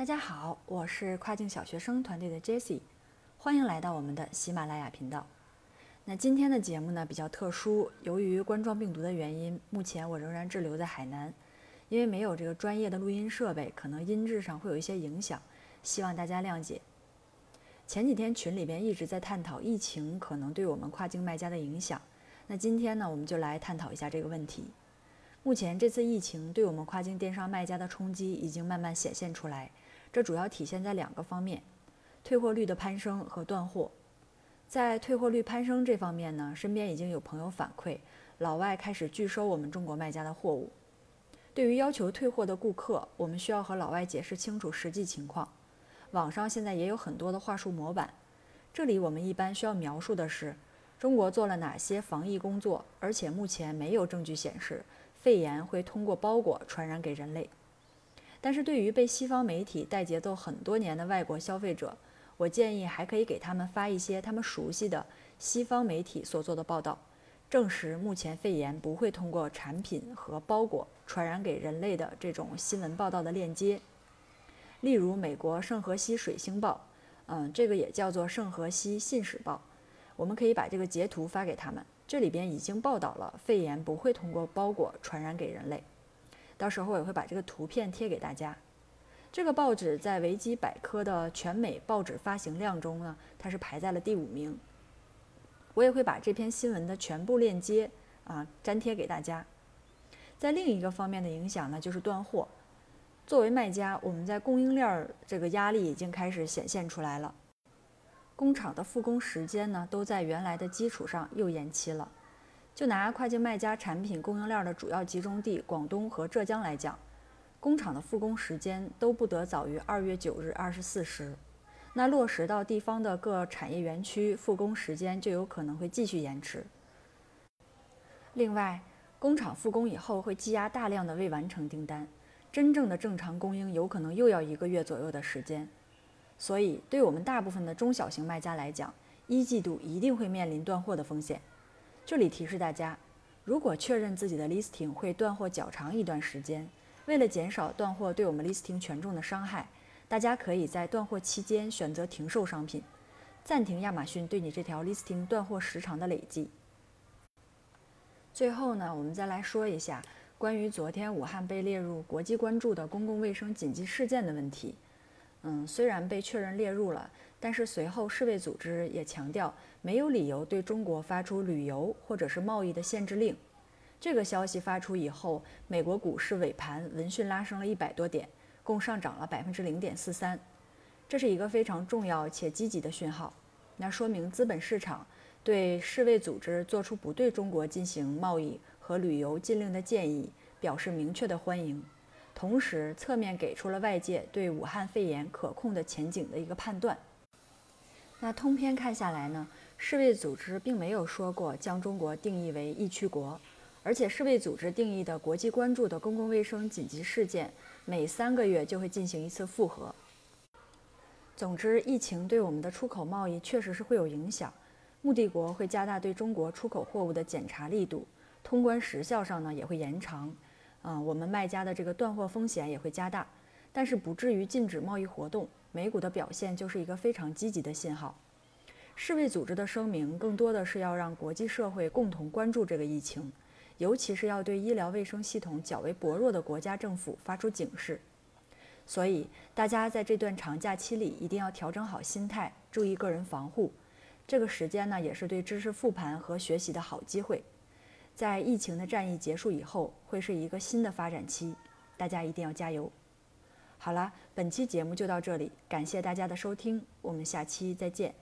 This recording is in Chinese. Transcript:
大家好，我是跨境小学生团队的 Jessie，欢迎来到我们的喜马拉雅频道。那今天的节目呢比较特殊，由于冠状病毒的原因，目前我仍然滞留在海南，因为没有这个专业的录音设备，可能音质上会有一些影响，希望大家谅解。前几天群里边一直在探讨疫情可能对我们跨境卖家的影响，那今天呢我们就来探讨一下这个问题。目前这次疫情对我们跨境电商卖家的冲击已经慢慢显现出来。这主要体现在两个方面：退货率的攀升和断货。在退货率攀升这方面呢，身边已经有朋友反馈，老外开始拒收我们中国卖家的货物。对于要求退货的顾客，我们需要和老外解释清楚实际情况。网上现在也有很多的话术模板，这里我们一般需要描述的是中国做了哪些防疫工作，而且目前没有证据显示肺炎会通过包裹传染给人类。但是对于被西方媒体带节奏很多年的外国消费者，我建议还可以给他们发一些他们熟悉的西方媒体所做的报道，证实目前肺炎不会通过产品和包裹传染给人类的这种新闻报道的链接。例如，美国圣荷西水星报，嗯，这个也叫做圣荷西信使报，我们可以把这个截图发给他们，这里边已经报道了肺炎不会通过包裹传染给人类。到时候我也会把这个图片贴给大家。这个报纸在维基百科的全美报纸发行量中呢，它是排在了第五名。我也会把这篇新闻的全部链接啊粘贴给大家。在另一个方面的影响呢，就是断货。作为卖家，我们在供应链儿这个压力已经开始显现出来了。工厂的复工时间呢，都在原来的基础上又延期了。就拿跨境卖家产品供应链的主要集中地广东和浙江来讲，工厂的复工时间都不得早于二月九日二十四时。那落实到地方的各产业园区，复工时间就有可能会继续延迟。另外，工厂复工以后会积压大量的未完成订单，真正的正常供应有可能又要一个月左右的时间。所以，对我们大部分的中小型卖家来讲，一季度一定会面临断货的风险。这里提示大家，如果确认自己的 listing 会断货较长一段时间，为了减少断货对我们 listing 权重的伤害，大家可以在断货期间选择停售商品，暂停亚马逊对你这条 listing 断货时长的累计。最后呢，我们再来说一下关于昨天武汉被列入国际关注的公共卫生紧急事件的问题。嗯，虽然被确认列入了。但是随后，世卫组织也强调没有理由对中国发出旅游或者是贸易的限制令。这个消息发出以后，美国股市尾盘闻讯拉升了一百多点，共上涨了百分之零点四三。这是一个非常重要且积极的讯号，那说明资本市场对世卫组织做出不对中国进行贸易和旅游禁令的建议表示明确的欢迎，同时侧面给出了外界对武汉肺炎可控的前景的一个判断。那通篇看下来呢，世卫组织并没有说过将中国定义为疫区国，而且世卫组织定义的国际关注的公共卫生紧急事件，每三个月就会进行一次复核。总之，疫情对我们的出口贸易确实是会有影响，目的国会加大对中国出口货物的检查力度，通关时效上呢也会延长，嗯，我们卖家的这个断货风险也会加大，但是不至于禁止贸易活动。美股的表现就是一个非常积极的信号。世卫组织的声明更多的是要让国际社会共同关注这个疫情，尤其是要对医疗卫生系统较为薄弱的国家政府发出警示。所以，大家在这段长假期里一定要调整好心态，注意个人防护。这个时间呢，也是对知识复盘和学习的好机会。在疫情的战役结束以后，会是一个新的发展期，大家一定要加油。好了，本期节目就到这里，感谢大家的收听，我们下期再见。